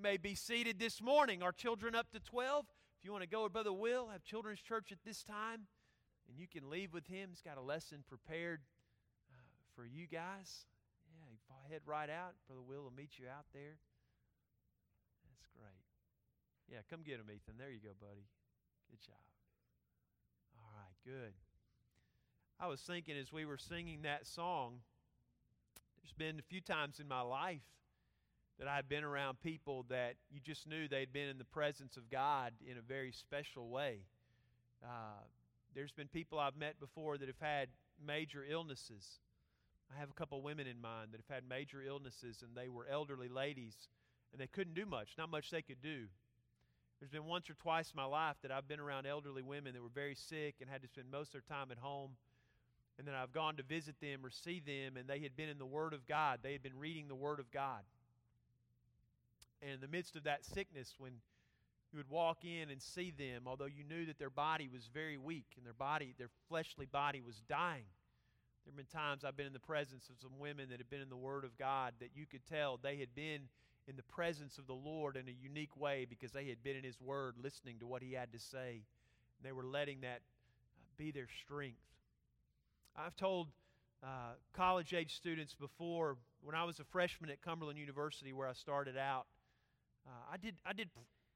may be seated this morning. Our children up to 12. If you want to go with Brother Will, have children's church at this time, and you can leave with him. He's got a lesson prepared uh, for you guys. Yeah, head right out. Brother Will will meet you out there. That's great. Yeah, come get him, Ethan. There you go, buddy. Good job. All right, good. I was thinking as we were singing that song, there's been a few times in my life that I've been around people that you just knew they'd been in the presence of God in a very special way. Uh, there's been people I've met before that have had major illnesses. I have a couple women in mind that have had major illnesses, and they were elderly ladies, and they couldn't do much, not much they could do. There's been once or twice in my life that I've been around elderly women that were very sick and had to spend most of their time at home. And then I've gone to visit them or see them, and they had been in the Word of God. They had been reading the Word of God. And in the midst of that sickness, when you would walk in and see them, although you knew that their body was very weak and their body, their fleshly body was dying, there have been times I've been in the presence of some women that have been in the Word of God that you could tell they had been in the presence of the Lord in a unique way because they had been in His Word listening to what He had to say. And they were letting that uh, be their strength. I've told uh, college age students before, when I was a freshman at Cumberland University, where I started out, uh, I did I did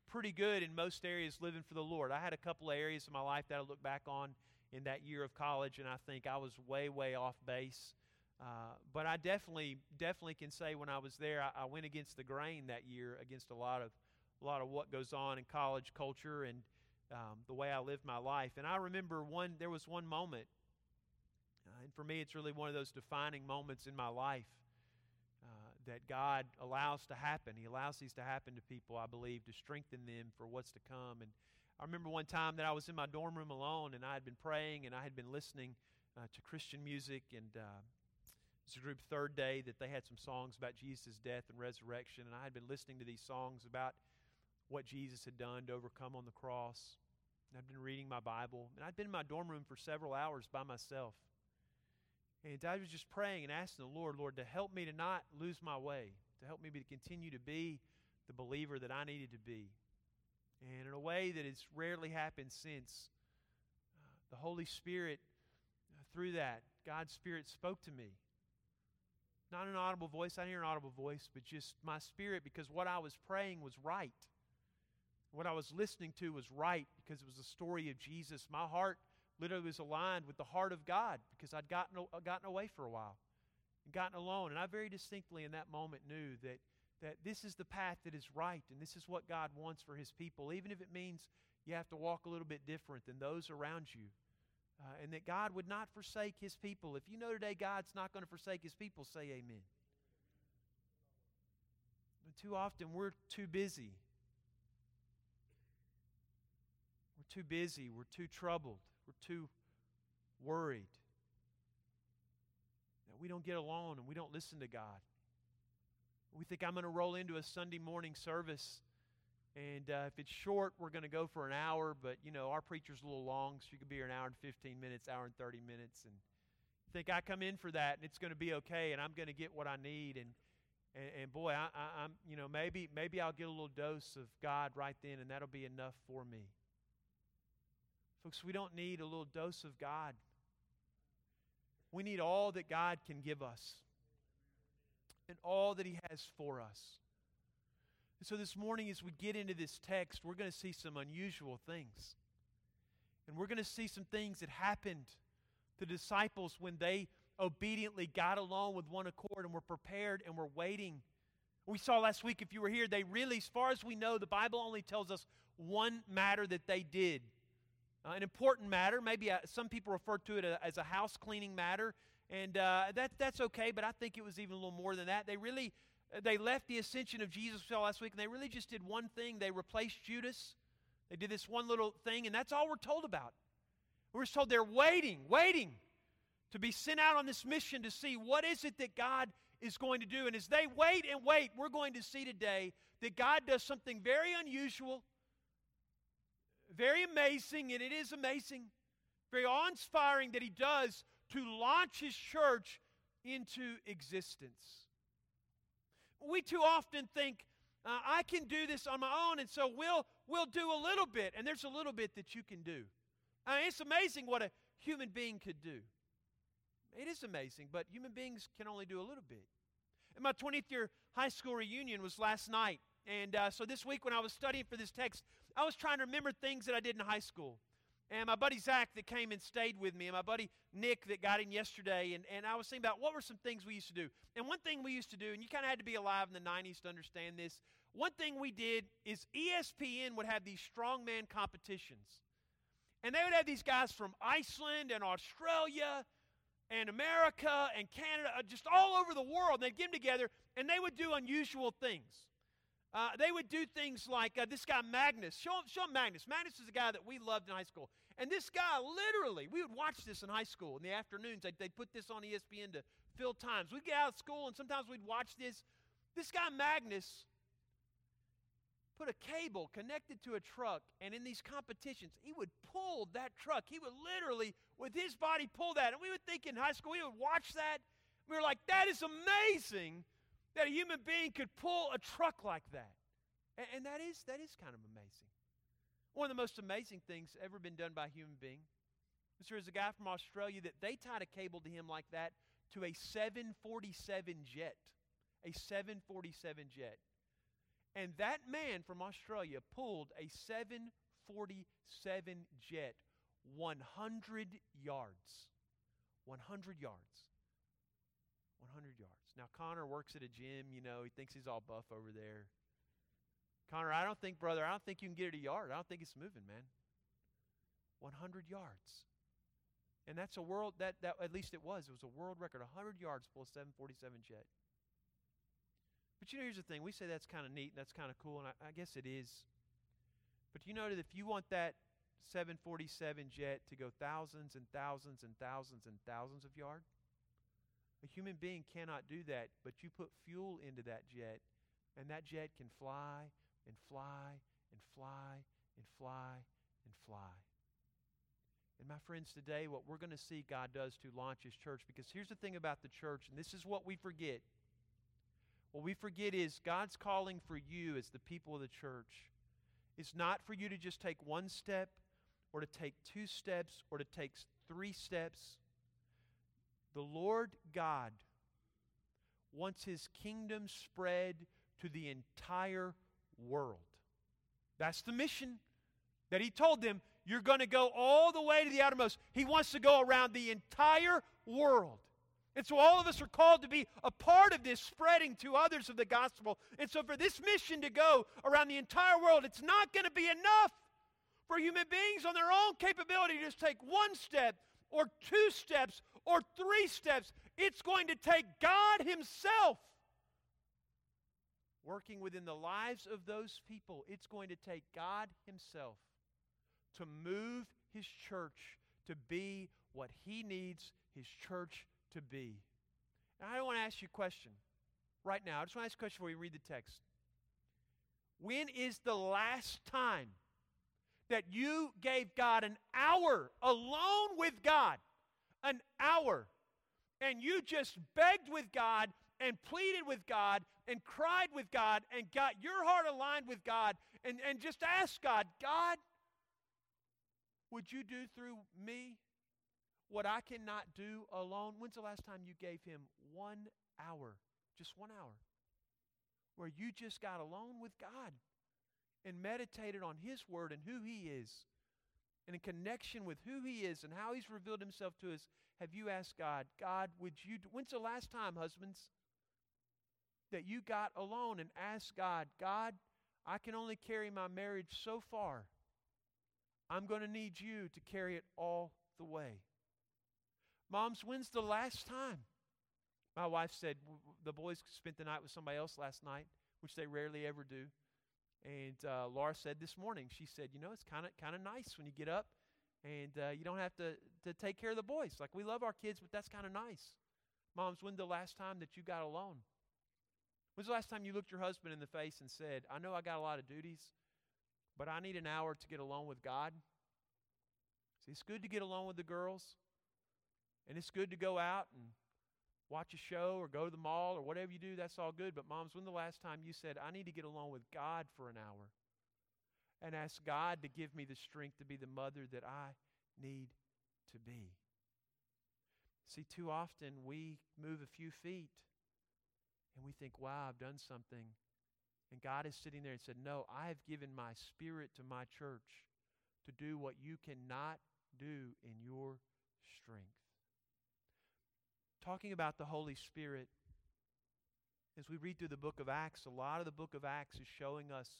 pretty good in most areas living for the Lord. I had a couple of areas of my life that I look back on in that year of college, and I think I was way way off base. Uh, but I definitely definitely can say when I was there, I, I, went against the grain that year against a lot of a lot of what goes on in college culture and um, the way I lived my life. And I remember one there was one moment, uh, and for me, it's really one of those defining moments in my life that God allows to happen. He allows these to happen to people, I believe, to strengthen them for what's to come. And I remember one time that I was in my dorm room alone and I had been praying and I had been listening uh, to Christian music. And uh, it was a group Third Day that they had some songs about Jesus' death and resurrection. And I had been listening to these songs about what Jesus had done to overcome on the cross. And I'd been reading my Bible. And I'd been in my dorm room for several hours by myself. And I was just praying and asking the Lord, Lord, to help me to not lose my way, to help me to continue to be the believer that I needed to be. And in a way that has rarely happened since, uh, the Holy Spirit, uh, through that, God's Spirit spoke to me. Not an audible voice, I didn't hear an audible voice, but just my spirit because what I was praying was right. What I was listening to was right because it was the story of Jesus. My heart literally was aligned with the heart of God because I'd gotten, uh, gotten away for a while and gotten alone. And I very distinctly in that moment knew that, that this is the path that is right and this is what God wants for His people, even if it means you have to walk a little bit different than those around you. Uh, and that God would not forsake His people. If you know today God's not going to forsake His people, say amen. But too often we're too busy. We're too busy. We're too troubled. We're too worried that we don't get along and we don't listen to God. We think I'm going to roll into a Sunday morning service, and uh, if it's short, we're going to go for an hour. But you know, our preacher's a little long, so you could be here an hour and 15 minutes, hour and 30 minutes, and think I come in for that, and it's going to be okay, and I'm going to get what I need. And and, and boy, I, I, I'm you know maybe maybe I'll get a little dose of God right then, and that'll be enough for me. Folks, we don't need a little dose of God. We need all that God can give us and all that He has for us. And so this morning, as we get into this text, we're going to see some unusual things. And we're going to see some things that happened to disciples when they obediently got along with one accord and were prepared and were waiting. We saw last week, if you were here, they really, as far as we know, the Bible only tells us one matter that they did. Uh, an important matter. Maybe uh, some people refer to it uh, as a house cleaning matter, and uh, that, that's okay, but I think it was even a little more than that. They really uh, they left the ascension of Jesus last week, and they really just did one thing. They replaced Judas. They did this one little thing, and that's all we're told about. We're told they're waiting, waiting to be sent out on this mission to see what is it that God is going to do. And as they wait and wait, we're going to see today that God does something very unusual very amazing, and it is amazing, very awe inspiring that he does to launch his church into existence. We too often think Uh, I can do this on my own, and so we'll, we'll do a little bit. And there's a little bit that you can do. I mean, it's amazing what a human being could do. It is amazing, but human beings can only do a little bit. And my 20th year high school reunion was last night. And uh, so this week, when I was studying for this text, I was trying to remember things that I did in high school. And my buddy Zach that came and stayed with me, and my buddy Nick that got in yesterday, and, and I was thinking about what were some things we used to do. And one thing we used to do, and you kind of had to be alive in the 90s to understand this, one thing we did is ESPN would have these strongman competitions. And they would have these guys from Iceland and Australia and America and Canada, uh, just all over the world. They'd get them together and they would do unusual things. Uh, they would do things like uh, this guy Magnus. Show, show him Magnus. Magnus is a guy that we loved in high school. And this guy, literally, we would watch this in high school in the afternoons. They'd, they'd put this on ESPN to fill times. We'd get out of school and sometimes we'd watch this. This guy Magnus put a cable connected to a truck, and in these competitions, he would pull that truck. He would literally, with his body, pull that. And we would think in high school, we would watch that. We were like, that is amazing that a human being could pull a truck like that. And, and that is that is kind of amazing. One of the most amazing things ever been done by a human being. There was a guy from Australia that they tied a cable to him like that to a 747 jet. A 747 jet. And that man from Australia pulled a 747 jet 100 yards. 100 yards. 100 yards. Now, Connor works at a gym, you know, he thinks he's all buff over there. Connor, I don't think, brother, I don't think you can get it a yard. I don't think it's moving, man. 100 yards. And that's a world, that, that at least it was. It was a world record. 100 yards full a 747 jet. But you know, here's the thing. We say that's kind of neat and that's kind of cool, and I, I guess it is. But you know that if you want that 747 jet to go thousands and thousands and thousands and thousands of yards, a human being cannot do that, but you put fuel into that jet, and that jet can fly and fly and fly and fly and fly. And my friends, today, what we're going to see God does to launch His church, because here's the thing about the church, and this is what we forget what we forget is God's calling for you as the people of the church It's not for you to just take one step or to take two steps or to take three steps. The Lord God wants his kingdom spread to the entire world. That's the mission that he told them. You're going to go all the way to the outermost. He wants to go around the entire world. And so all of us are called to be a part of this spreading to others of the gospel. And so for this mission to go around the entire world, it's not going to be enough for human beings on their own capability to just take one step or two steps or three steps. It's going to take God Himself working within the lives of those people. It's going to take God Himself to move His church to be what He needs His church to be. And I want to ask you a question right now. I just want to ask a question before we read the text. When is the last time that you gave God an hour alone with God? An hour. And you just begged with God and pleaded with God and cried with God and got your heart aligned with God and, and just asked God, God, would you do through me what I cannot do alone. When's the last time you gave him one hour, just one hour, where you just got alone with God and meditated on his word and who he is and in connection with who he is and how he's revealed himself to us? Have you asked God, God, would you, do, when's the last time, husbands, that you got alone and asked God, God, I can only carry my marriage so far. I'm going to need you to carry it all the way. Moms, when's the last time? My wife said the boys spent the night with somebody else last night, which they rarely ever do. And uh, Laura said this morning, she said, you know, it's kind of kind of nice when you get up and uh, you don't have to, to take care of the boys. Like, we love our kids, but that's kind of nice. Moms, when's the last time that you got alone? When's the last time you looked your husband in the face and said, I know I got a lot of duties, but I need an hour to get alone with God? See, it's good to get alone with the girls. And it's good to go out and watch a show or go to the mall or whatever you do, that's all good. But, moms, when the last time you said, I need to get along with God for an hour and ask God to give me the strength to be the mother that I need to be? See, too often we move a few feet and we think, wow, I've done something. And God is sitting there and said, No, I have given my spirit to my church to do what you cannot do in your strength. Talking about the Holy Spirit, as we read through the book of Acts, a lot of the book of Acts is showing us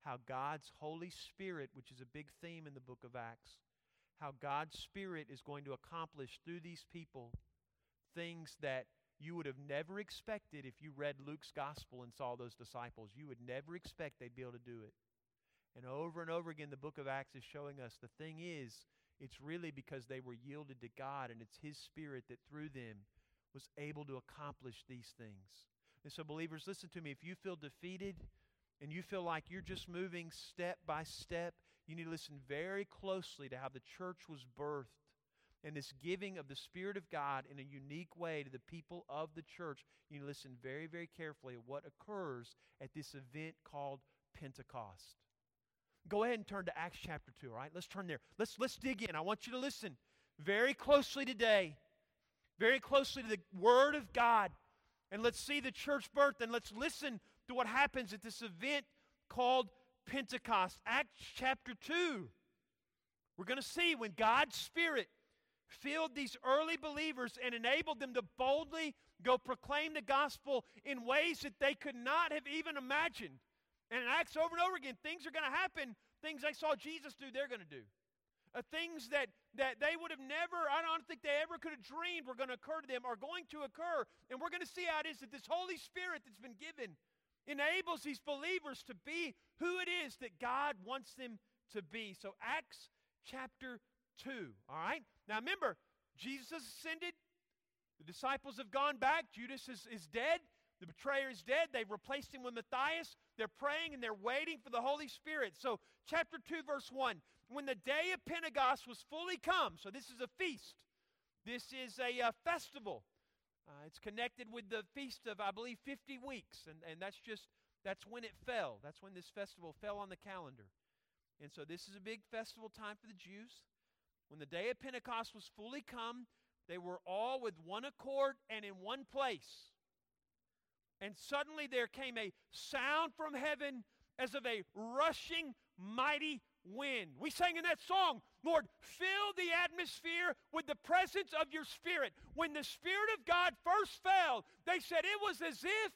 how God's Holy Spirit, which is a big theme in the book of Acts, how God's Spirit is going to accomplish through these people things that you would have never expected if you read Luke's gospel and saw those disciples. You would never expect they'd be able to do it. And over and over again, the book of Acts is showing us the thing is, it's really because they were yielded to God, and it's His Spirit that through them was able to accomplish these things. And so, believers, listen to me. If you feel defeated and you feel like you're just moving step by step, you need to listen very closely to how the church was birthed and this giving of the Spirit of God in a unique way to the people of the church. You need to listen very, very carefully at what occurs at this event called Pentecost. Go ahead and turn to Acts chapter 2, all right? Let's turn there. Let's, let's dig in. I want you to listen very closely today, very closely to the Word of God. And let's see the church birth and let's listen to what happens at this event called Pentecost. Acts chapter 2. We're going to see when God's Spirit filled these early believers and enabled them to boldly go proclaim the gospel in ways that they could not have even imagined. And in Acts over and over again, things are going to happen. Things they saw Jesus do, they're going to do. Uh, things that, that they would have never, I don't think they ever could have dreamed were going to occur to them are going to occur. And we're going to see how it is that this Holy Spirit that's been given enables these believers to be who it is that God wants them to be. So, Acts chapter 2, all right? Now remember, Jesus has ascended. The disciples have gone back. Judas is, is dead. The betrayer is dead. They've replaced him with Matthias. They're praying and they're waiting for the Holy Spirit. So, chapter 2, verse 1. When the day of Pentecost was fully come, so this is a feast, this is a uh, festival. Uh, it's connected with the feast of, I believe, 50 weeks. And, and that's just, that's when it fell. That's when this festival fell on the calendar. And so, this is a big festival time for the Jews. When the day of Pentecost was fully come, they were all with one accord and in one place. And suddenly there came a sound from heaven as of a rushing mighty wind. We sang in that song, Lord, fill the atmosphere with the presence of your Spirit. When the Spirit of God first fell, they said it was as if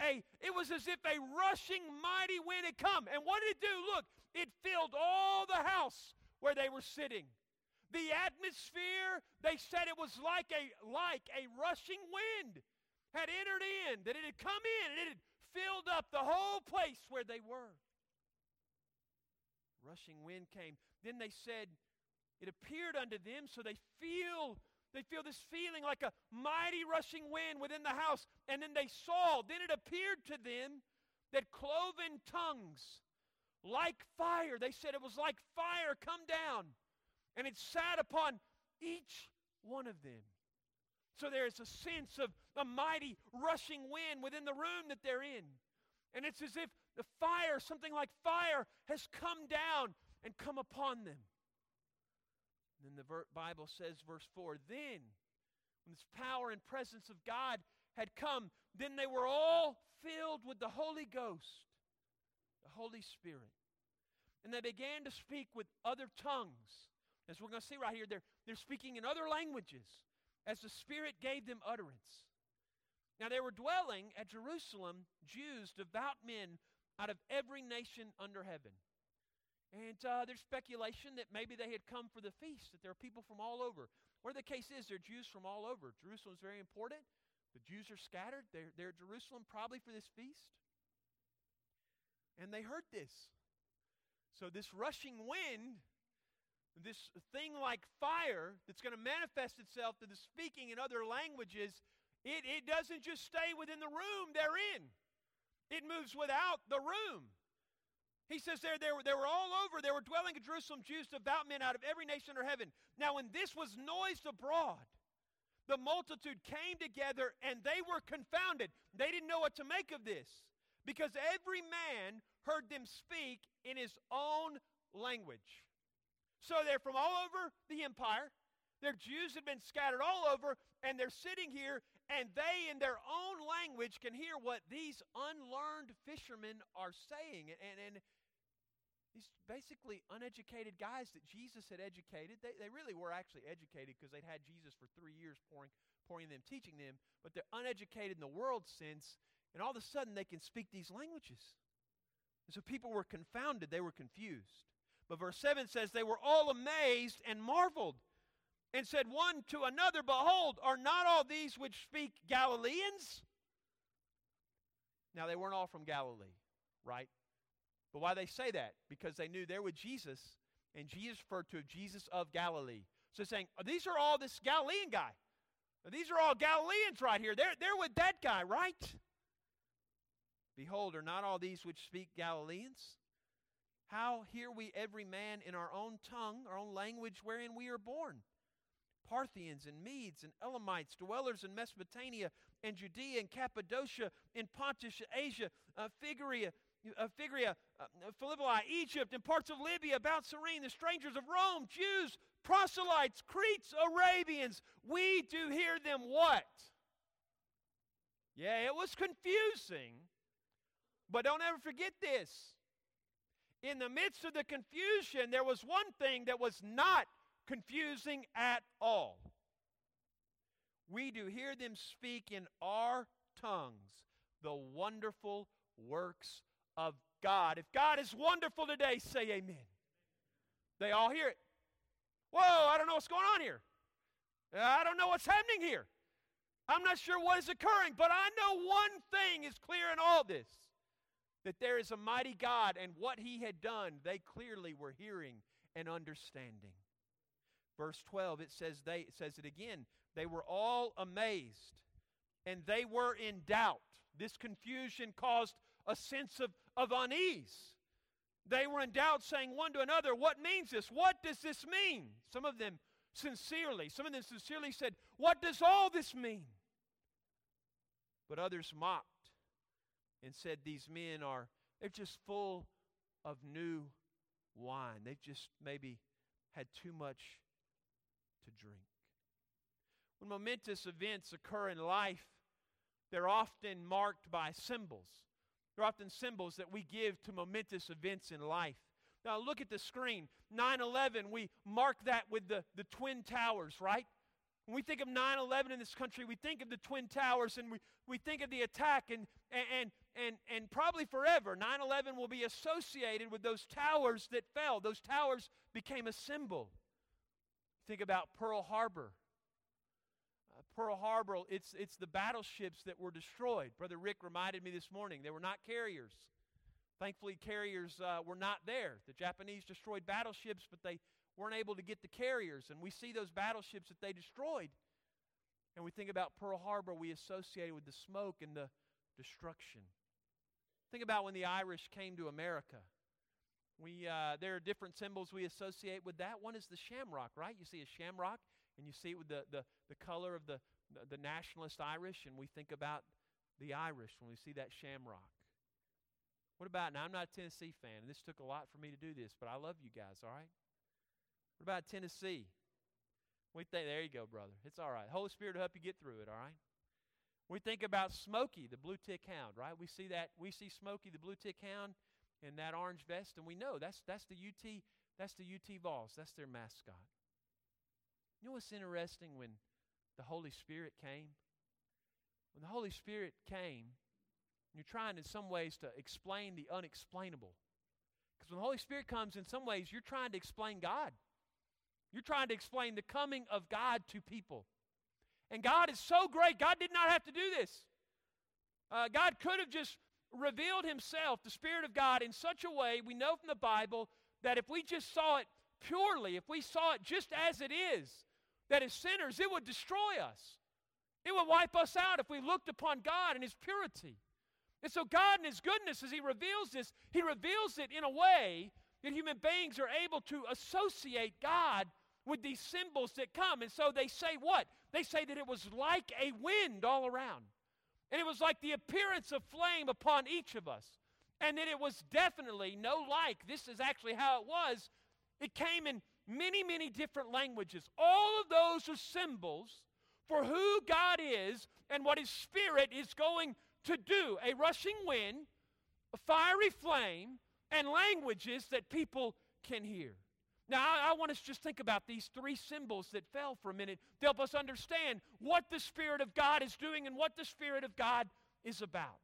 a it was as if a rushing mighty wind had come. And what did it do? Look, it filled all the house where they were sitting. The atmosphere, they said it was like a, like a rushing wind had entered in, that it had come in and it had filled up the whole place where they were. Rushing wind came. Then they said, it appeared unto them, so they feel they feel this feeling like a mighty rushing wind within the house. And then they saw, then it appeared to them that cloven tongues like fire. They said it was like fire come down, and it sat upon each one of them. So there's a sense of a mighty rushing wind within the room that they're in. And it's as if the fire, something like fire, has come down and come upon them. And then the Bible says, verse 4 Then, when this power and presence of God had come, then they were all filled with the Holy Ghost the Holy Spirit. And they began to speak with other tongues. As we're going to see right here, they're, they're speaking in other languages as the Spirit gave them utterance. Now, they were dwelling at Jerusalem, Jews, devout men out of every nation under heaven. And uh, there's speculation that maybe they had come for the feast, that there are people from all over. Where the case is, there are Jews from all over. Jerusalem is very important. The Jews are scattered. They're, they're at Jerusalem probably for this feast. And they heard this. So, this rushing wind, this thing like fire that's going to manifest itself to the speaking in other languages, it, it doesn't just stay within the room they're in, it moves without the room. He says there, they were, they were all over. They were dwelling in Jerusalem, Jews, devout men out of every nation under heaven. Now, when this was noised abroad, the multitude came together and they were confounded. They didn't know what to make of this because every man heard them speak in his own language. So they're from all over the empire. Their Jews had been scattered all over, and they're sitting here, and they, in their own language, can hear what these unlearned fishermen are saying. And, and these basically uneducated guys that Jesus had educated, they, they really were actually educated because they'd had Jesus for three years pouring, pouring them, teaching them, but they're uneducated in the world sense, and all of a sudden they can speak these languages. And so people were confounded, they were confused. But verse 7 says, They were all amazed and marveled, and said one to another, Behold, are not all these which speak Galileans? Now, they weren't all from Galilee, right? But why they say that? Because they knew they're with Jesus, and Jesus referred to Jesus of Galilee. So saying, These are all this Galilean guy. These are all Galileans right here. They're, they're with that guy, right? Behold, are not all these which speak Galileans? How hear we every man in our own tongue, our own language wherein we are born? Parthians and Medes and Elamites, dwellers in Mesopotamia and Judea and Cappadocia, in Pontus, Asia, uh, Phrygia, uh, Phrygia uh, Philippi, Egypt, and parts of Libya, about Cyrene, the strangers of Rome, Jews, proselytes, Cretes, Arabians. We do hear them what? Yeah, it was confusing, but don't ever forget this in the midst of the confusion, there was one thing that was not confusing at all. We do hear them speak in our tongues the wonderful works of God. If God is wonderful today, say amen. They all hear it. Whoa, I don't know what's going on here. I don't know what's happening here. I'm not sure what is occurring, but I know one thing is clear in all this that there is a mighty God, and what he had done, they clearly were hearing and understanding. Verse 12, it says they it says it again. They were all amazed, and they were in doubt. This confusion caused a sense of, of unease. They were in doubt, saying one to another, What means this? What does this mean? Some of them sincerely, some of them sincerely said, What does all this mean? But others mocked and said these men are they're just full of new wine. They've just maybe had too much to drink. When momentous events occur in life, they're often marked by symbols. They're often symbols that we give to momentous events in life. Now, look at the screen. 9 11, we mark that with the, the Twin Towers, right? When we think of 9 11 in this country, we think of the Twin Towers and we, we think of the attack, and, and, and, and probably forever, 9 11 will be associated with those towers that fell. Those towers became a symbol. Think about Pearl Harbor. Uh, Pearl Harbor, it's, it's the battleships that were destroyed. Brother Rick reminded me this morning they were not carriers. Thankfully, carriers uh, were not there. The Japanese destroyed battleships, but they weren't able to get the carriers. And we see those battleships that they destroyed. And we think about Pearl Harbor, we associate it with the smoke and the destruction. Think about when the Irish came to America. We, uh, there are different symbols we associate with that. One is the shamrock, right? You see a shamrock, and you see it with the, the, the color of the, the, the nationalist Irish, and we think about the Irish when we see that shamrock. What about, now I'm not a Tennessee fan, and this took a lot for me to do this, but I love you guys, all right? What about Tennessee? We think, there you go, brother. It's all right. Holy Spirit will help you get through it, all right? We think about Smokey, the blue tick hound, right? We see that we see Smokey, the blue tick hound, in that orange vest, and we know that's that's the UT, that's the UT Vols, that's their mascot. You know what's interesting when the Holy Spirit came? When the Holy Spirit came, you're trying in some ways to explain the unexplainable. Because when the Holy Spirit comes, in some ways, you're trying to explain God. You're trying to explain the coming of God to people. And God is so great, God did not have to do this. Uh, God could have just revealed Himself, the Spirit of God, in such a way, we know from the Bible, that if we just saw it purely, if we saw it just as it is, that as sinners, it would destroy us. It would wipe us out if we looked upon God and His purity. And so, God, in His goodness, as He reveals this, He reveals it in a way that human beings are able to associate God with these symbols that come. And so they say what? They say that it was like a wind all around. And it was like the appearance of flame upon each of us. And that it was definitely no like. This is actually how it was. It came in many, many different languages. All of those are symbols for who God is and what His Spirit is going to do. A rushing wind, a fiery flame, and languages that people can hear. Now, I, I, want us to just think about these three symbols that fell for a minute to help us understand what the Spirit of God is doing and what the Spirit of God is about.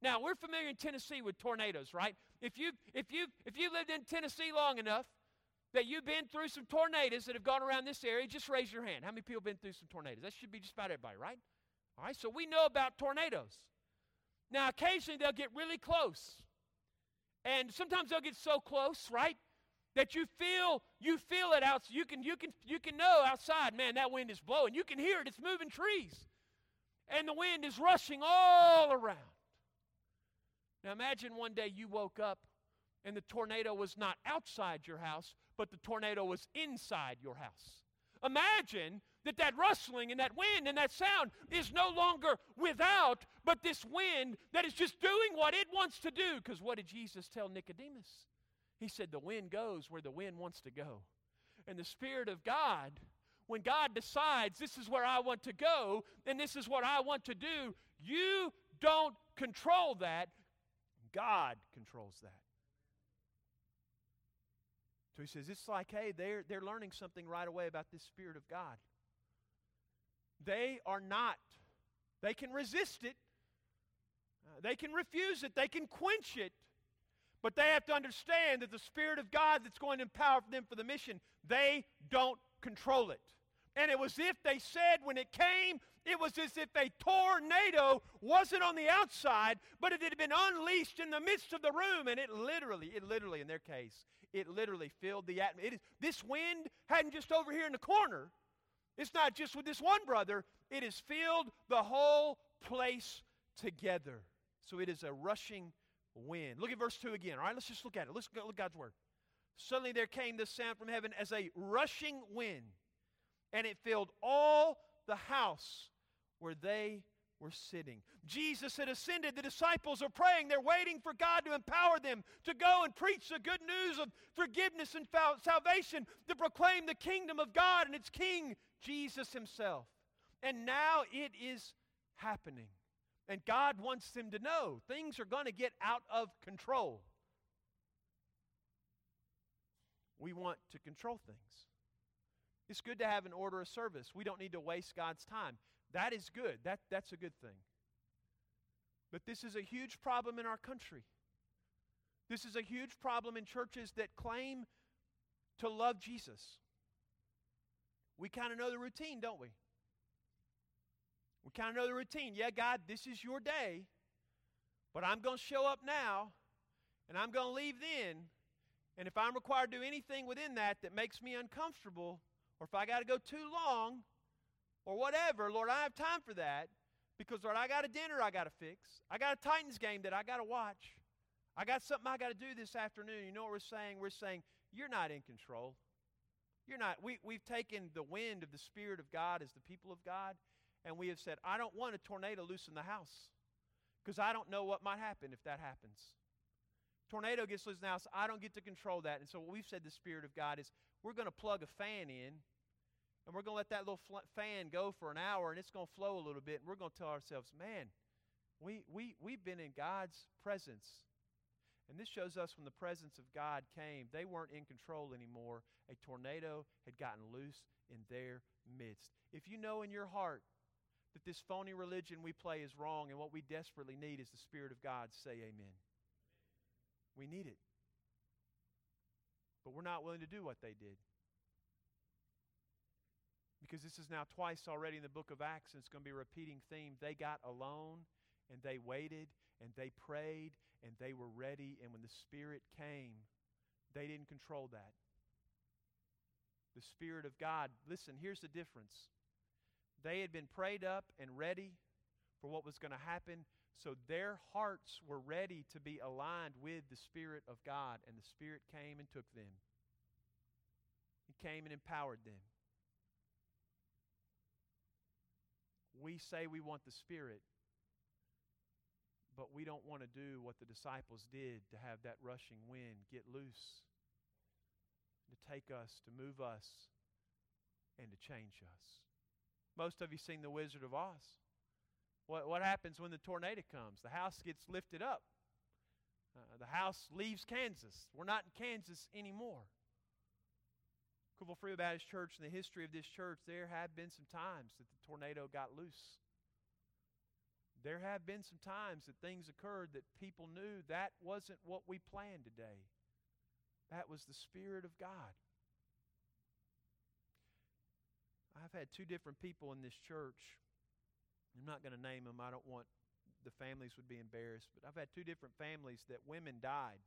Now, we're familiar in Tennessee with tornadoes, right? If you if you if you lived in Tennessee long enough that you've been through some tornadoes that have gone around this area, just raise your hand. How many people have been through some tornadoes? That should be just about everybody, right? All right, so we know about tornadoes. Now, occasionally they'll get really close. And sometimes they'll get so close, right? That you feel you feel it out you can you can you can know outside man that wind is blowing. You can hear it it's moving trees. And the wind is rushing all around. Now imagine one day you woke up and the tornado was not outside your house but the tornado was inside your house. Imagine that that rustling and that wind and that sound is no longer without but this wind that is just doing what it wants to do. Because what did jesus tell Nicodemus he said, The wind goes where the wind wants to go. And the Spirit of God, when God decides this is where I want to go and this is what I want to do, you don't control that. God controls that. So he says, it's like, hey, they're, they're learning something right away about this Spirit of God. They are not, they can resist it, uh, they can refuse it, they can quench it, but they have to understand that the Spirit of God that's going to empower them for the mission, they don't control it. And it was if they said when it came, it was as if a tornado wasn't on the outside, but it had been unleashed in the midst of the room. And it literally, it literally, in their case, it literally filled the atmosphere. This wind hadn't just over here in the corner. It's not just with this one brother. It has filled the whole place together. So it is a rushing wind. Look at verse 2 again. All right, let's just look at it. Let's look at God's word. Suddenly there came this sound from heaven as a rushing wind, and it filled all the house where they were sitting. Jesus had ascended. The disciples are praying. They're waiting for God to empower them to go and preach the good news of forgiveness and salvation, to proclaim the kingdom of God and its King, Jesus Himself. And now it is happening. And God wants them to know things are going to get out of control. We want to control things. It's good to have an order of service. We don't need to waste God's time. That is good. That, that's a good thing. But this is a huge problem in our country. This is a huge problem in churches that claim to love Jesus. We kind of know the routine, don't we? We kind of know the routine. Yeah, God, this is your day, but I'm going to show up now, and I'm going to leave then. And if I'm required to do anything within that that makes me uncomfortable, or if I got to go too long, or whatever, Lord, I have time for that because, Lord, I got a dinner I got to fix. I got a Titans game that I got to watch. I got something I got to do this afternoon. You know what we're saying? We're saying, You're not in control. You're not. We, we've taken the wind of the Spirit of God as the people of God, and we have said, I don't want a tornado loose in the house because I don't know what might happen if that happens. Tornado gets loose in the house, I don't get to control that. And so what we've said the Spirit of God is we're going to plug a fan in and we're going to let that little fan go for an hour and it's going to flow a little bit and we're going to tell ourselves, man, we, we, we've been in God's presence. And this shows us when the presence of God came, they weren't in control anymore. A tornado had gotten loose in their midst. If you know in your heart that this phony religion we play is wrong and what we desperately need is the Spirit of God, say amen. We need it. But we're not willing to do what they did. Because this is now twice already in the book of Acts, and it's going to be a repeating theme. They got alone, and they waited, and they prayed, and they were ready, and when the Spirit came, they didn't control that. The Spirit of God, listen, here's the difference. They had been prayed up and ready for what was going to happen. So their hearts were ready to be aligned with the Spirit of God, and the Spirit came and took them. He came and empowered them. We say we want the Spirit, but we don't want to do what the disciples did to have that rushing wind get loose, to take us, to move us, and to change us. Most of you seen The Wizard of Oz. What, what happens when the tornado comes? The house gets lifted up. Uh, the house leaves Kansas. We're not in Kansas anymore. Cookeville Free Baptist Church, in the history of this church, there have been some times that the tornado got loose. There have been some times that things occurred that people knew that wasn't what we planned today. That was the Spirit of God. I've had two different people in this church. I'm not going to name them. I don't want the families would be embarrassed, but I've had two different families that women died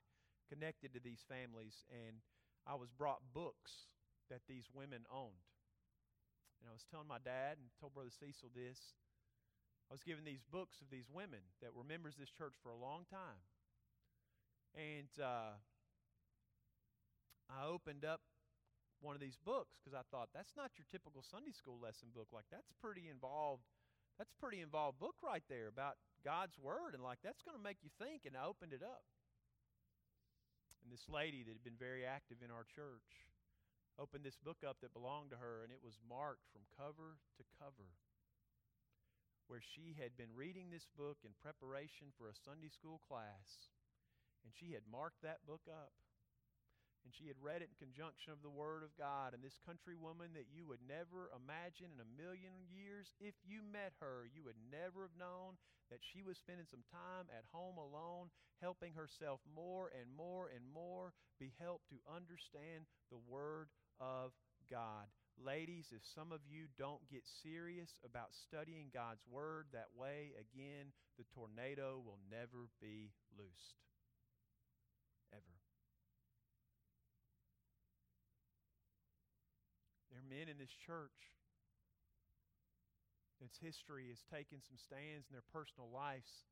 connected to these families, and I was brought books that these women owned. And I was telling my dad and told Brother Cecil this. I was given these books of these women that were members of this church for a long time. And uh, I opened up one of these books because I thought that's not your typical Sunday school lesson book. Like that's pretty involved. That's pretty involved book right there about God's word and like that's going to make you think. And I opened it up. And this lady that had been very active in our church opened this book up that belonged to her, and it was marked from cover to cover. Where she had been reading this book in preparation for a Sunday school class, and she had marked that book up. And she had read it in conjunction of the Word of God. And this country woman that you would never imagine in a million years, if you met her, you would never have known that she was spending some time at home alone, helping herself more and more and more be helped to understand the Word of God. Ladies, if some of you don't get serious about studying God's Word that way, again, the tornado will never be loosed. Ever. There are men in this church. Its history has taken some stands in their personal lives.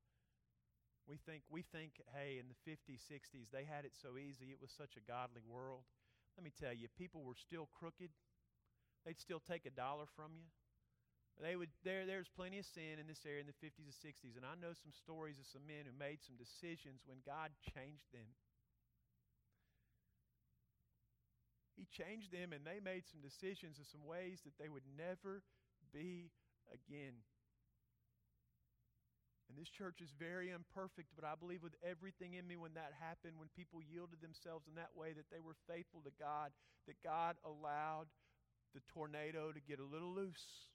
We think, we think, hey, in the 50s, 60s, they had it so easy. It was such a godly world. Let me tell you, people were still crooked, they'd still take a dollar from you. They would there there's plenty of sin in this area in the 50s and 60s and I know some stories of some men who made some decisions when God changed them. He changed them and they made some decisions in some ways that they would never be again. And this church is very imperfect, but I believe with everything in me when that happened, when people yielded themselves in that way, that they were faithful to God, that God allowed the tornado to get a little loose,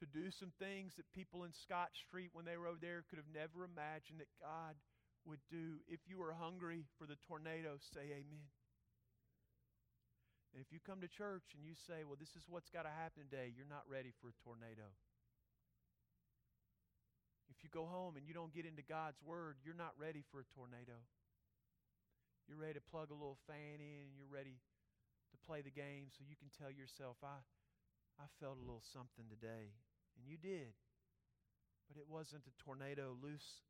to do some things that people in Scott Street, when they were over there, could have never imagined that God would do. If you are hungry for the tornado, say amen. And if you come to church and you say, well, this is what's got to happen today, you're not ready for a tornado. If you go home and you don't get into God's Word, you're not ready for a tornado. You're ready to plug a little fan in and you're ready to play the game so you can tell yourself, I, I felt a little something today. And you did. But it wasn't a tornado loose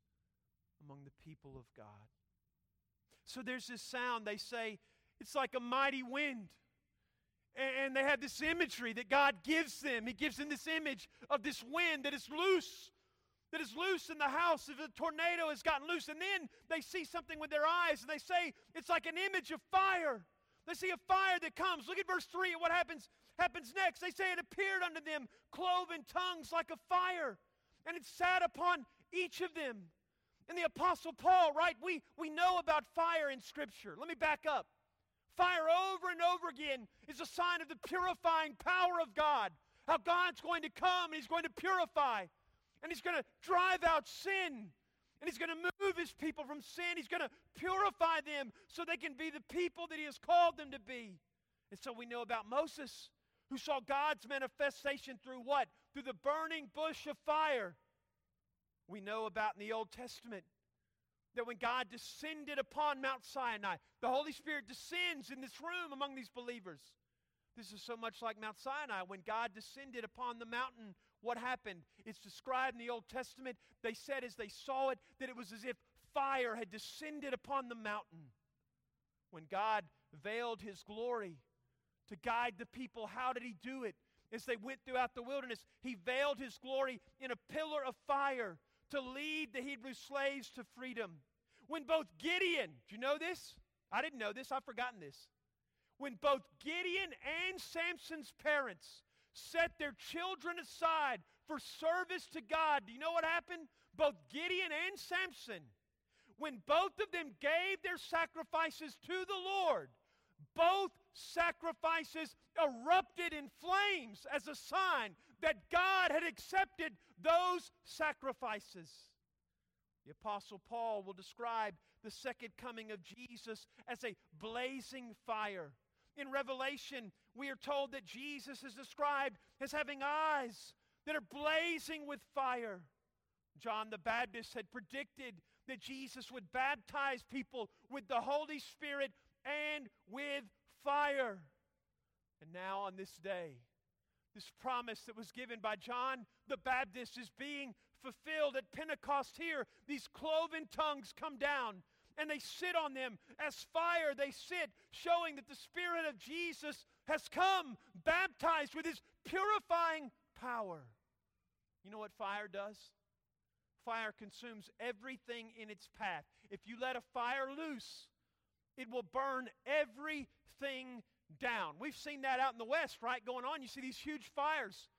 among the people of God. So there's this sound, they say, it's like a mighty wind. And they have this imagery that God gives them. He gives them this image of this wind that is loose that is loose in the house, if a tornado has gotten loose, and then they see something with their eyes and they say it's like an image of fire. They see a fire that comes. Look at verse 3 what happens happens next. They say it appeared unto them cloven tongues like a fire, and it sat upon each of them. And the Apostle Paul, right, we, we know about fire in Scripture. Let me back up. Fire over and over again is a sign of the purifying power of God. How God's going to come and He's going to purify and He's going to drive out sin. And He's going to move His people from sin. He's going to purify them so they can be the people that He has called them to be. And so we know about Moses, who saw God's manifestation through what? Through the burning bush of fire. We know about in the Old Testament that when God descended upon Mount Sinai, the Holy Spirit descends in this room among these believers. This is so much like Mount Sinai. When God descended upon the mountain what happened? It's described in the Old Testament. They said as they saw it that it was as if fire had descended upon the mountain. When God veiled his glory to guide the people. How did he do it? As they went throughout the wilderness, he veiled his glory in a pillar of fire to lead the Hebrew slaves to freedom. When both Gideon, do you know this? I didn't know this, I've forgotten this. When both Gideon and Samson's parents set their children aside for service to God, do you know what happened? Both Gideon and Samson, when both of them gave their sacrifices to the Lord, both sacrifices erupted in flames as a sign that God had accepted those sacrifices. The Apostle Paul will describe the second coming of Jesus as a blazing fire. In Revelation, we are told that Jesus is described as having eyes that are blazing with fire. John the Baptist had predicted that Jesus would baptize people with the Holy Spirit and with fire. And now, on this day, this promise that was given by John the Baptist is being fulfilled at Pentecost here. These cloven tongues come down and they sit on them as fire. They sit, showing that the Spirit of Jesus has come, baptized with his purifying power. You know what fire does? Fire consumes everything in its path. If you let a fire loose, it will burn everything down. We've seen that out in the West, right? Going on. You see these huge fires,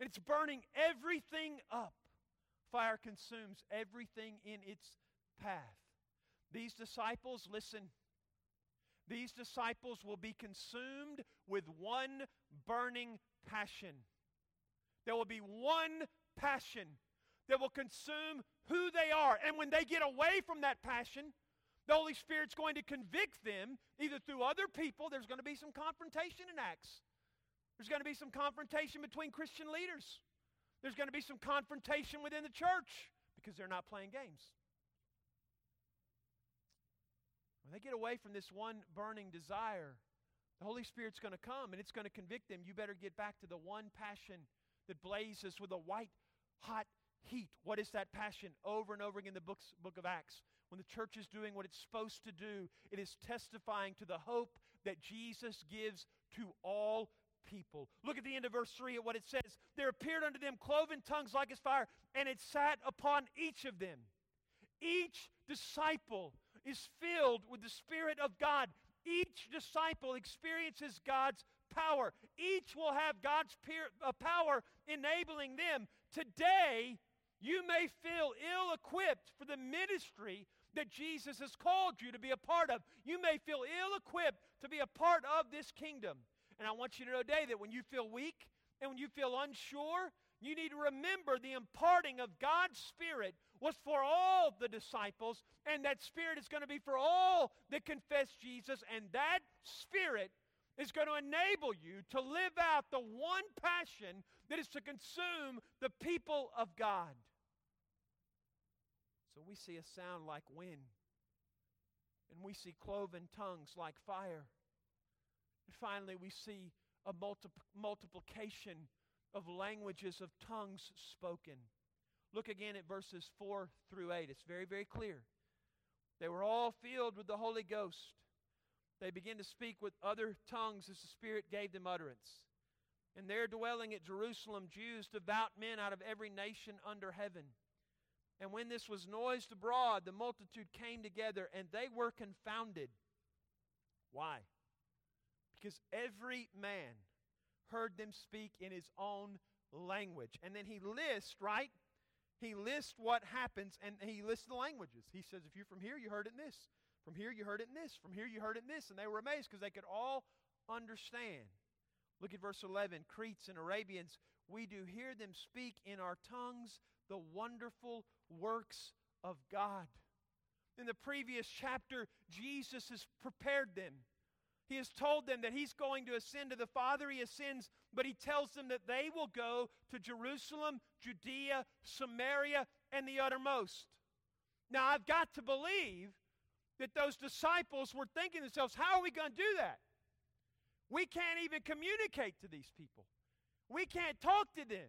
it's burning everything up. Fire consumes everything in its path. These disciples, listen, these disciples will be consumed with one burning passion. There will be one passion that will consume who they are. And when they get away from that passion, the Holy Spirit's going to convict them either through other people. There's going to be some confrontation in Acts. There's going to be some confrontation between Christian leaders. There's going to be some confrontation within the church because they're not playing games. When they get away from this one burning desire, the Holy Spirit's going to come and it's going to convict them. You better get back to the one passion that blazes with a white hot heat. What is that passion? Over and over again in the books, book of Acts. When the church is doing what it's supposed to do, it is testifying to the hope that Jesus gives to all people. Look at the end of verse 3 at what it says. There appeared unto them cloven tongues like as fire, and it sat upon each of them. Each disciple is filled with the Spirit of God. Each disciple experiences God's power. Each will have God's uh, power enabling them. Today, you may feel ill equipped for the ministry that Jesus has called you to be a part of. You may feel ill equipped to be a part of this kingdom. And I want you to know today that when you feel weak and when you feel unsure, you need to remember the imparting of God's Spirit was for all the disciples, and that Spirit is going to be for all that confess Jesus, and that Spirit is going to enable you to live out the one passion that is to consume the people of God. So we see a sound like wind, and we see cloven tongues like fire. And finally, we see a multi- multiplication of languages of tongues spoken. Look again at verses 4 through 8. It's very, very clear. They were all filled with the Holy Ghost. They began to speak with other tongues as the Spirit gave them utterance. And there dwelling at Jerusalem Jews, devout men out of every nation under heaven. And when this was noised abroad, the multitude came together and they were confounded. Why? Because every man heard them speak in his own language. And then he lists, right? He lists what happens and he lists the languages. He says, if you're from here, you heard it in this. From here, you heard it in this. From here, you heard it in this. And they were amazed because they could all understand. Look at verse 11 Cretes and Arabians, we do hear them speak in our tongues the wonderful works of God. In the previous chapter, Jesus has prepared them. He has told them that he's going to ascend to the Father. He ascends, but he tells them that they will go to Jerusalem, Judea, Samaria, and the uttermost. Now, I've got to believe that those disciples were thinking themselves, how are we going to do that? We can't even communicate to these people. We can't talk to them.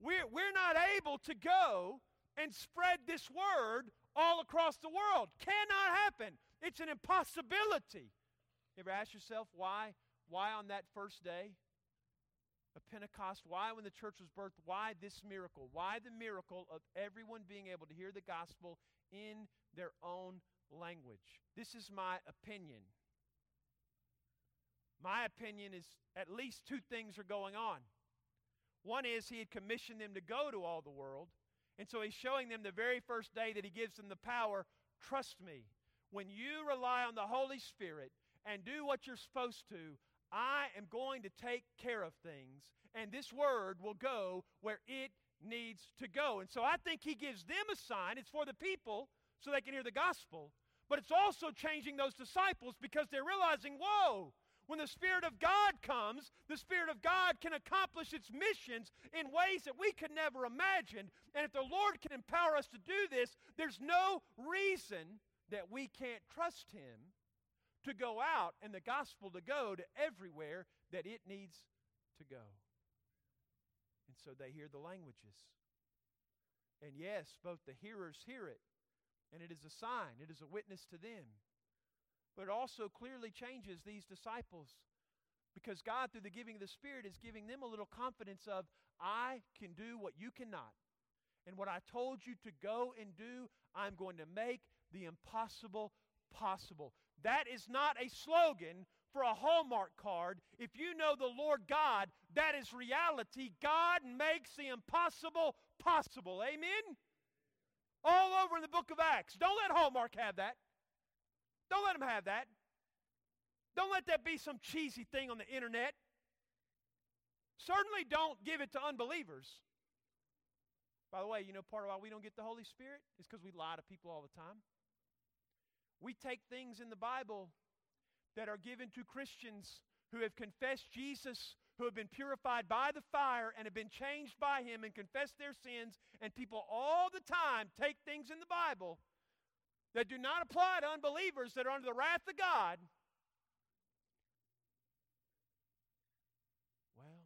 We're, we're not able to go and spread this word all across the world. Cannot happen. It's an impossibility. You ever ask yourself why Why on that first day of Pentecost? Why when the church was birthed? Why this miracle? Why the miracle of everyone being able to hear the gospel in their own language? This is my opinion. My opinion is at least two things are going on. One is he had commissioned them to go to all the world. And so he's showing them the very first day that he gives them the power trust me, when you rely on the Holy Spirit and do what you're supposed to, I am going to take care of things, and this word will go where it needs to go. And so I think he gives them a sign. It's for the people so they can hear the gospel, but it's also changing those disciples because they're realizing, whoa, when the Spirit of God comes, the Spirit of God can accomplish its missions in ways that we could never imagine. And if the Lord can empower us to do this, there's no reason that we can't trust Him to go out and the gospel to go to everywhere that it needs to go. And so they hear the languages. And yes, both the hearers hear it, and it is a sign, it is a witness to them. But it also clearly changes these disciples because God, through the giving of the Spirit, is giving them a little confidence of, I can do what you cannot. And what I told you to go and do, I'm going to make the impossible possible. That is not a slogan for a Hallmark card. If you know the Lord God, that is reality. God makes the impossible possible. Amen? All over in the book of Acts. Don't let Hallmark have that. Don't let them have that. Don't let that be some cheesy thing on the internet. Certainly don't give it to unbelievers. By the way, you know part of why we don't get the Holy Spirit is because we lie to people all the time. We take things in the Bible that are given to Christians who have confessed Jesus, who have been purified by the fire and have been changed by Him and confessed their sins, and people all the time take things in the Bible that do not apply to unbelievers that are under the wrath of God. Well,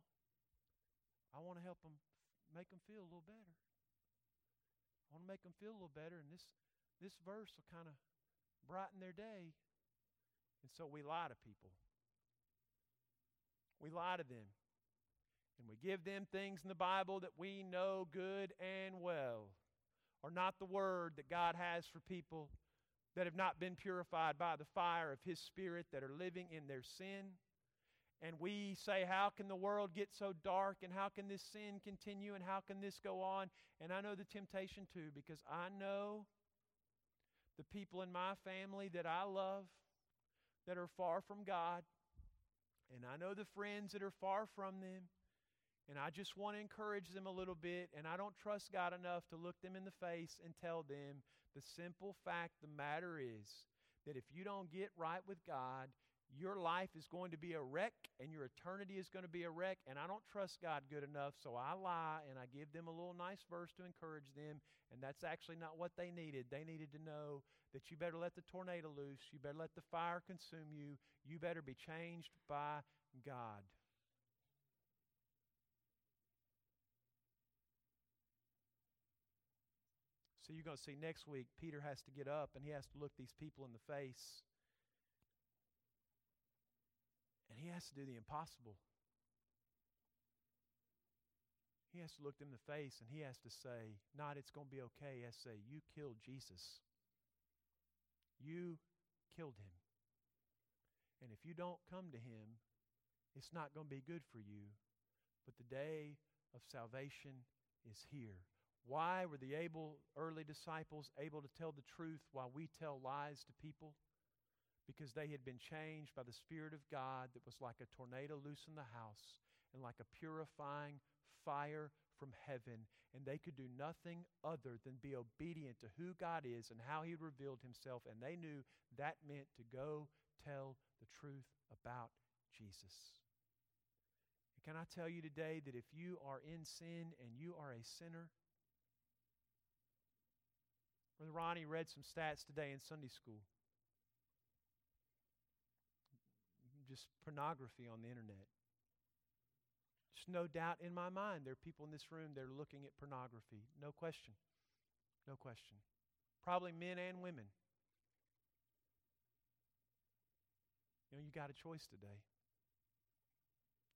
I want to help them make them feel a little better. I want to make them feel a little better, and this, this verse will kind of brighten their day. And so we lie to people. We lie to them. And we give them things in the Bible that we know good and well are not the word that God has for people that have not been purified by the fire of His Spirit, that are living in their sin. And we say, How can the world get so dark? And how can this sin continue? And how can this go on? And I know the temptation too, because I know the people in my family that I love that are far from God. And I know the friends that are far from them. And I just want to encourage them a little bit. And I don't trust God enough to look them in the face and tell them the simple fact the matter is that if you don't get right with God, your life is going to be a wreck and your eternity is going to be a wreck. And I don't trust God good enough, so I lie and I give them a little nice verse to encourage them. And that's actually not what they needed. They needed to know that you better let the tornado loose, you better let the fire consume you, you better be changed by God. So you're going to see next week, Peter has to get up and he has to look these people in the face. And he has to do the impossible. He has to look them in the face and he has to say, not it's going to be okay. He has to say, you killed Jesus. You killed him. And if you don't come to him, it's not going to be good for you. But the day of salvation is here. Why were the able early disciples able to tell the truth while we tell lies to people? Because they had been changed by the Spirit of God that was like a tornado loose in the house and like a purifying fire from heaven. And they could do nothing other than be obedient to who God is and how He revealed Himself. And they knew that meant to go tell the truth about Jesus. And can I tell you today that if you are in sin and you are a sinner, Ronnie read some stats today in Sunday school. Just pornography on the internet. There's no doubt in my mind there are people in this room that are looking at pornography. No question. No question. Probably men and women. You know, you got a choice today.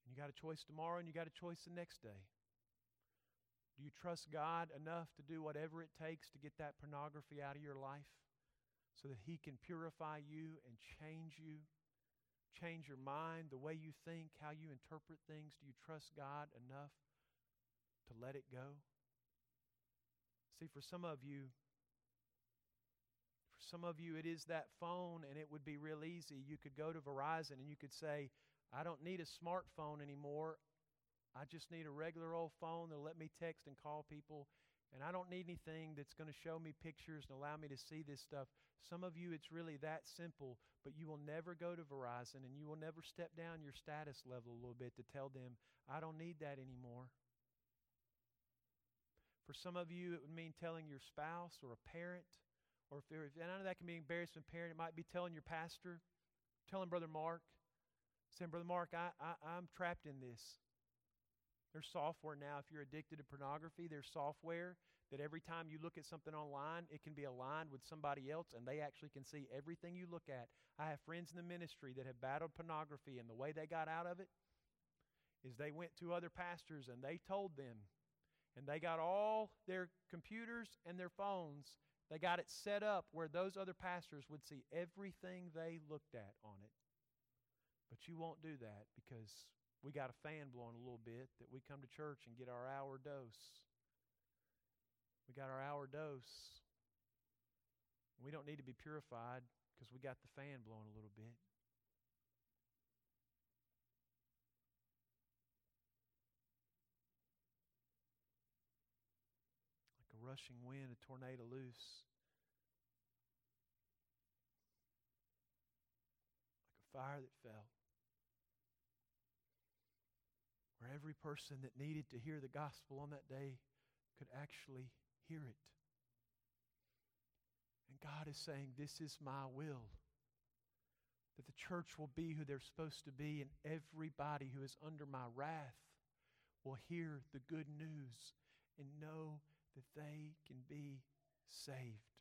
And you got a choice tomorrow and you got a choice the next day. Do you trust God enough to do whatever it takes to get that pornography out of your life so that He can purify you and change you, change your mind, the way you think, how you interpret things? Do you trust God enough to let it go? See, for some of you, for some of you, it is that phone, and it would be real easy. You could go to Verizon and you could say, I don't need a smartphone anymore. I just need a regular old phone that'll let me text and call people. And I don't need anything that's going to show me pictures and allow me to see this stuff. Some of you, it's really that simple, but you will never go to Verizon and you will never step down your status level a little bit to tell them, I don't need that anymore. For some of you, it would mean telling your spouse or a parent, or if there, and I know that can be embarrassment parent, it might be telling your pastor, telling Brother Mark, saying, Brother Mark, I, I, I'm trapped in this. There's software now. If you're addicted to pornography, there's software that every time you look at something online, it can be aligned with somebody else and they actually can see everything you look at. I have friends in the ministry that have battled pornography, and the way they got out of it is they went to other pastors and they told them, and they got all their computers and their phones, they got it set up where those other pastors would see everything they looked at on it. But you won't do that because we got a fan blowing a little bit that we come to church and get our hour dose. We got our hour dose. We don't need to be purified because we got the fan blowing a little bit. Like a rushing wind, a tornado loose. Like a fire that fell where every person that needed to hear the gospel on that day could actually hear it. And God is saying, This is my will. That the church will be who they're supposed to be, and everybody who is under my wrath will hear the good news and know that they can be saved.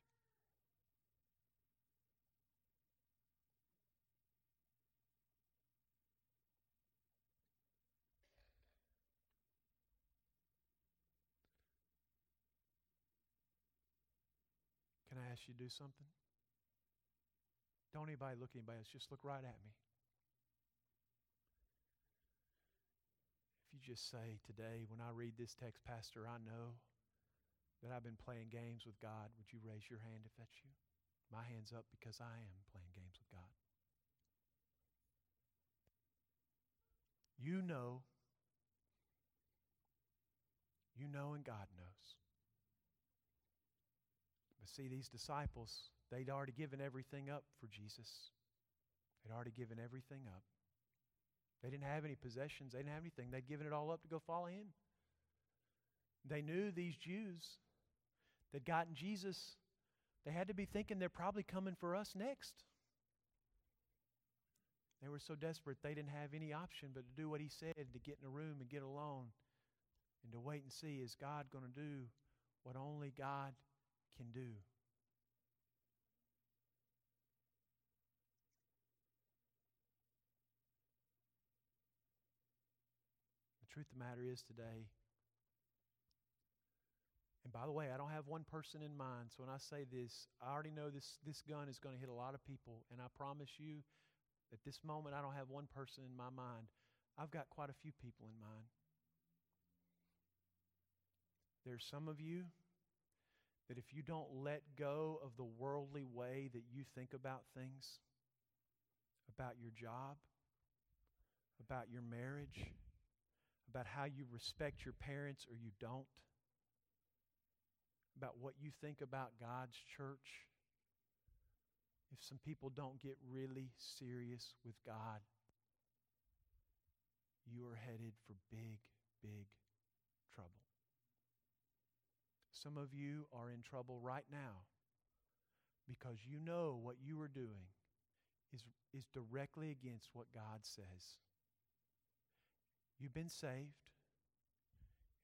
Can I ask you to do something? Don't anybody look at anybody else. Just look right at me. If you just say today, when I read this text, Pastor, I know that I've been playing games with God, would you raise your hand if that's you? My hand's up because I am playing games with God. You know, you know, and God knows. See, these disciples, they'd already given everything up for Jesus. They'd already given everything up. They didn't have any possessions, they didn't have anything. They'd given it all up to go follow him. They knew these Jews that gotten Jesus, they had to be thinking they're probably coming for us next. They were so desperate they didn't have any option but to do what he said to get in a room and get alone and to wait and see is God going to do what only God can do. The truth of the matter is today, and by the way, I don't have one person in mind, so when I say this, I already know this, this gun is going to hit a lot of people, and I promise you, at this moment, I don't have one person in my mind. I've got quite a few people in mind. There's some of you that if you don't let go of the worldly way that you think about things, about your job, about your marriage, about how you respect your parents or you don't, about what you think about God's church, if some people don't get really serious with God, you are headed for big, trouble. Some of you are in trouble right now because you know what you are doing is, is directly against what God says. You've been saved,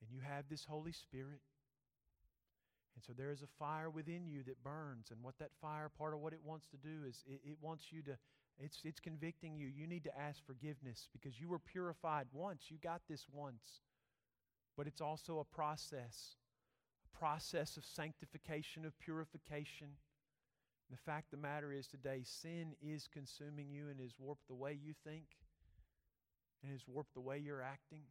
and you have this Holy Spirit. And so there is a fire within you that burns. And what that fire, part of what it wants to do is it, it wants you to, It's, it's convicting you. You need to ask forgiveness because you were purified once. You got this once. But it's also a process process of sanctification, of purification. The fact of the matter is today, sin is consuming you and has warped the way you think and has warped the way you're acting.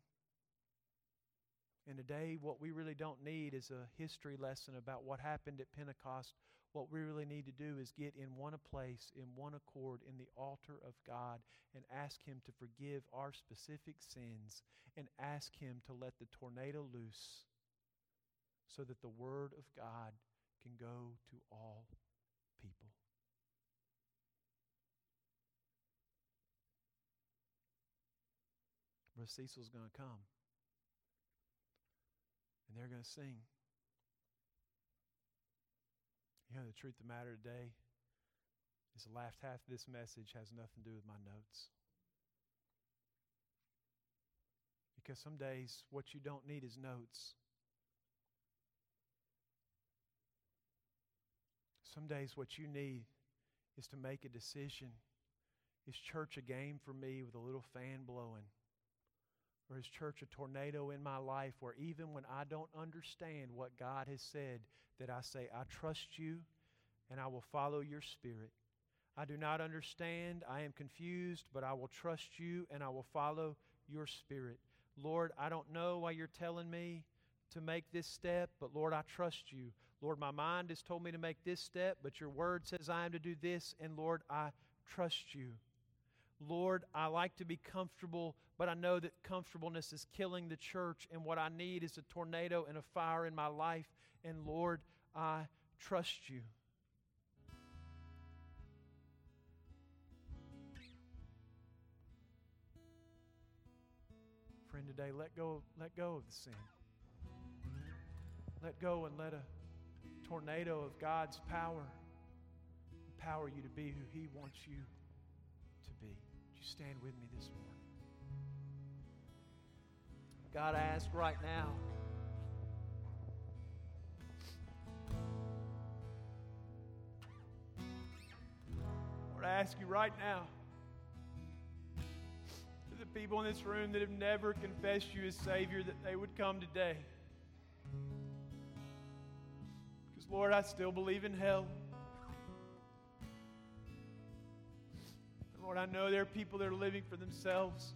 And today, what we really don't need is a history lesson about what happened at Pentecost. What we really need to do is get in one place, in one accord, in the altar of God, and ask Him to forgive our specific sins, and ask Him to let the tornado loose so that the Word of God can go to all people. Brother Cecil's going to come and they're going to sing. You know, the truth of the matter today is the last half of this message has nothing to do with my notes. Because some days, what you don't need is notes. Some days, what you need is to make a decision. Is church a game for me with a little fan blowing? or is church a tornado in my life where even when I don't understand what God has said, that I say, I trust you and I will follow your spirit. I do not understand, I am confused, but I will trust you and I will follow your spirit. Lord, I don't know why you're telling me to make this step, but Lord, I trust you. Lord, my mind has told me to make this step, but your word says I am to do this, and Lord, I trust you. Lord, I like to be comfortable, but I know that comfortableness is killing the church, and what I need is a tornado and a fire in my life. And Lord, I trust you. Friend, today, let go, let go of the sin. Let go and let a tornado of God's power empower you to be who He wants you to be Would you stand with me this morning? God, I ask right now. Lord, I ask you right now for the people in this room that have never confessed you as Savior that they would come today. Lord, I still believe in hell. Lord, I know there are people that are living for themselves.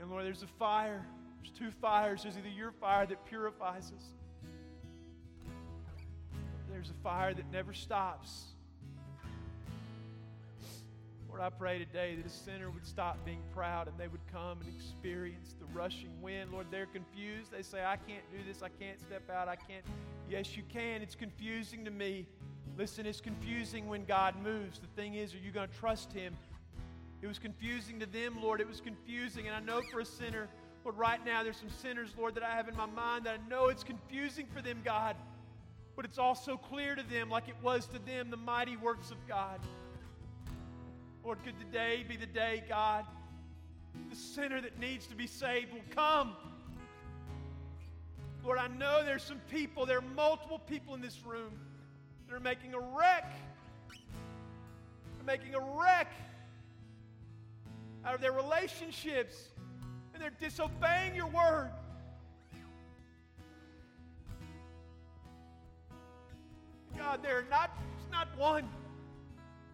And Lord, there's a fire. There's two fires. There's either your fire that purifies us, there's a fire that never stops. Lord, I pray today that a sinner would stop being proud and they would come and experience the rushing wind. Lord, they're confused. They say, I can't do this. I can't step out. I can't. Yes, you can. It's confusing to me. Listen, it's confusing when God moves. The thing is, are you going to trust Him? It was confusing to them, Lord. It was confusing. And I know for a sinner, Lord, right now there's some sinners, Lord, that I have in my mind that I know it's confusing for them, God. But it's also clear to them, like it was to them, the mighty works of God. Lord, could today be the day, God, the sinner that needs to be saved will come. Lord, I know there's some people, there are multiple people in this room that are making a wreck. They're making a wreck out of their relationships, and they're disobeying your word. God, they're not, it's not one.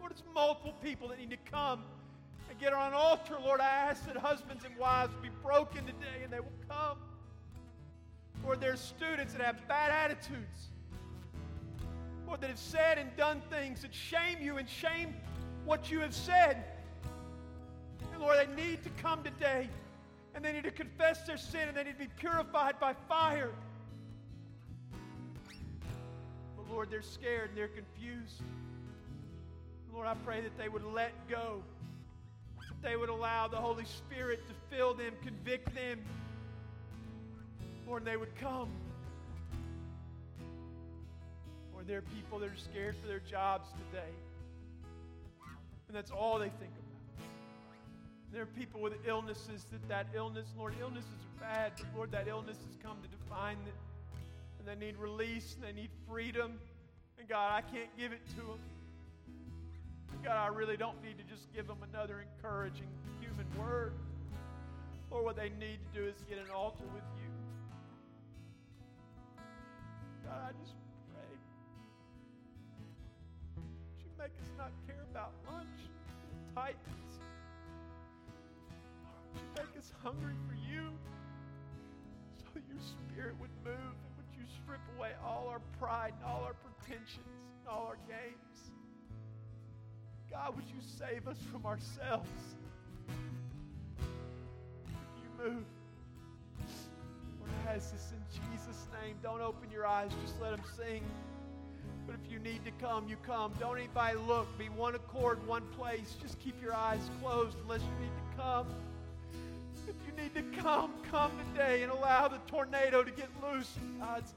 Lord, it's multiple people that need to come and get on an altar. Lord, I ask that husbands and wives be broken today and they will come. Lord, there's students that have bad attitudes. Lord, that have said and done things that shame you and shame what you have said. And Lord, they need to come today and they need to confess their sin and they need to be purified by fire. But Lord, they're scared and they're confused. Lord, I pray that they would let go. That they would allow the Holy Spirit to fill them, convict them. Lord, they would come Or there are people that are scared for their jobs today. And that's all they think about. There are people with illnesses that that illness, Lord, illnesses are bad, but Lord, that illness has come to define them. And they need release and they need freedom. And God, I can't give it to them. God, I really don't need to just give them another encouraging human word. Lord, what they need to do is get an altar with you. God, I just pray. Would you make us not care about lunch and Titans? Lord, would you make us hungry for you so that your spirit would move and would you strip away all our pride and all our pretensions and all our games? God, would you save us from ourselves? You move? Lord, I ask this in Jesus' name. Don't open your eyes, just let them sing. But if you need to come, you come. Don't anybody look. Be one accord, one place. Just keep your eyes closed unless you need to come. If you need to come, come today and allow the tornado to get loose God's.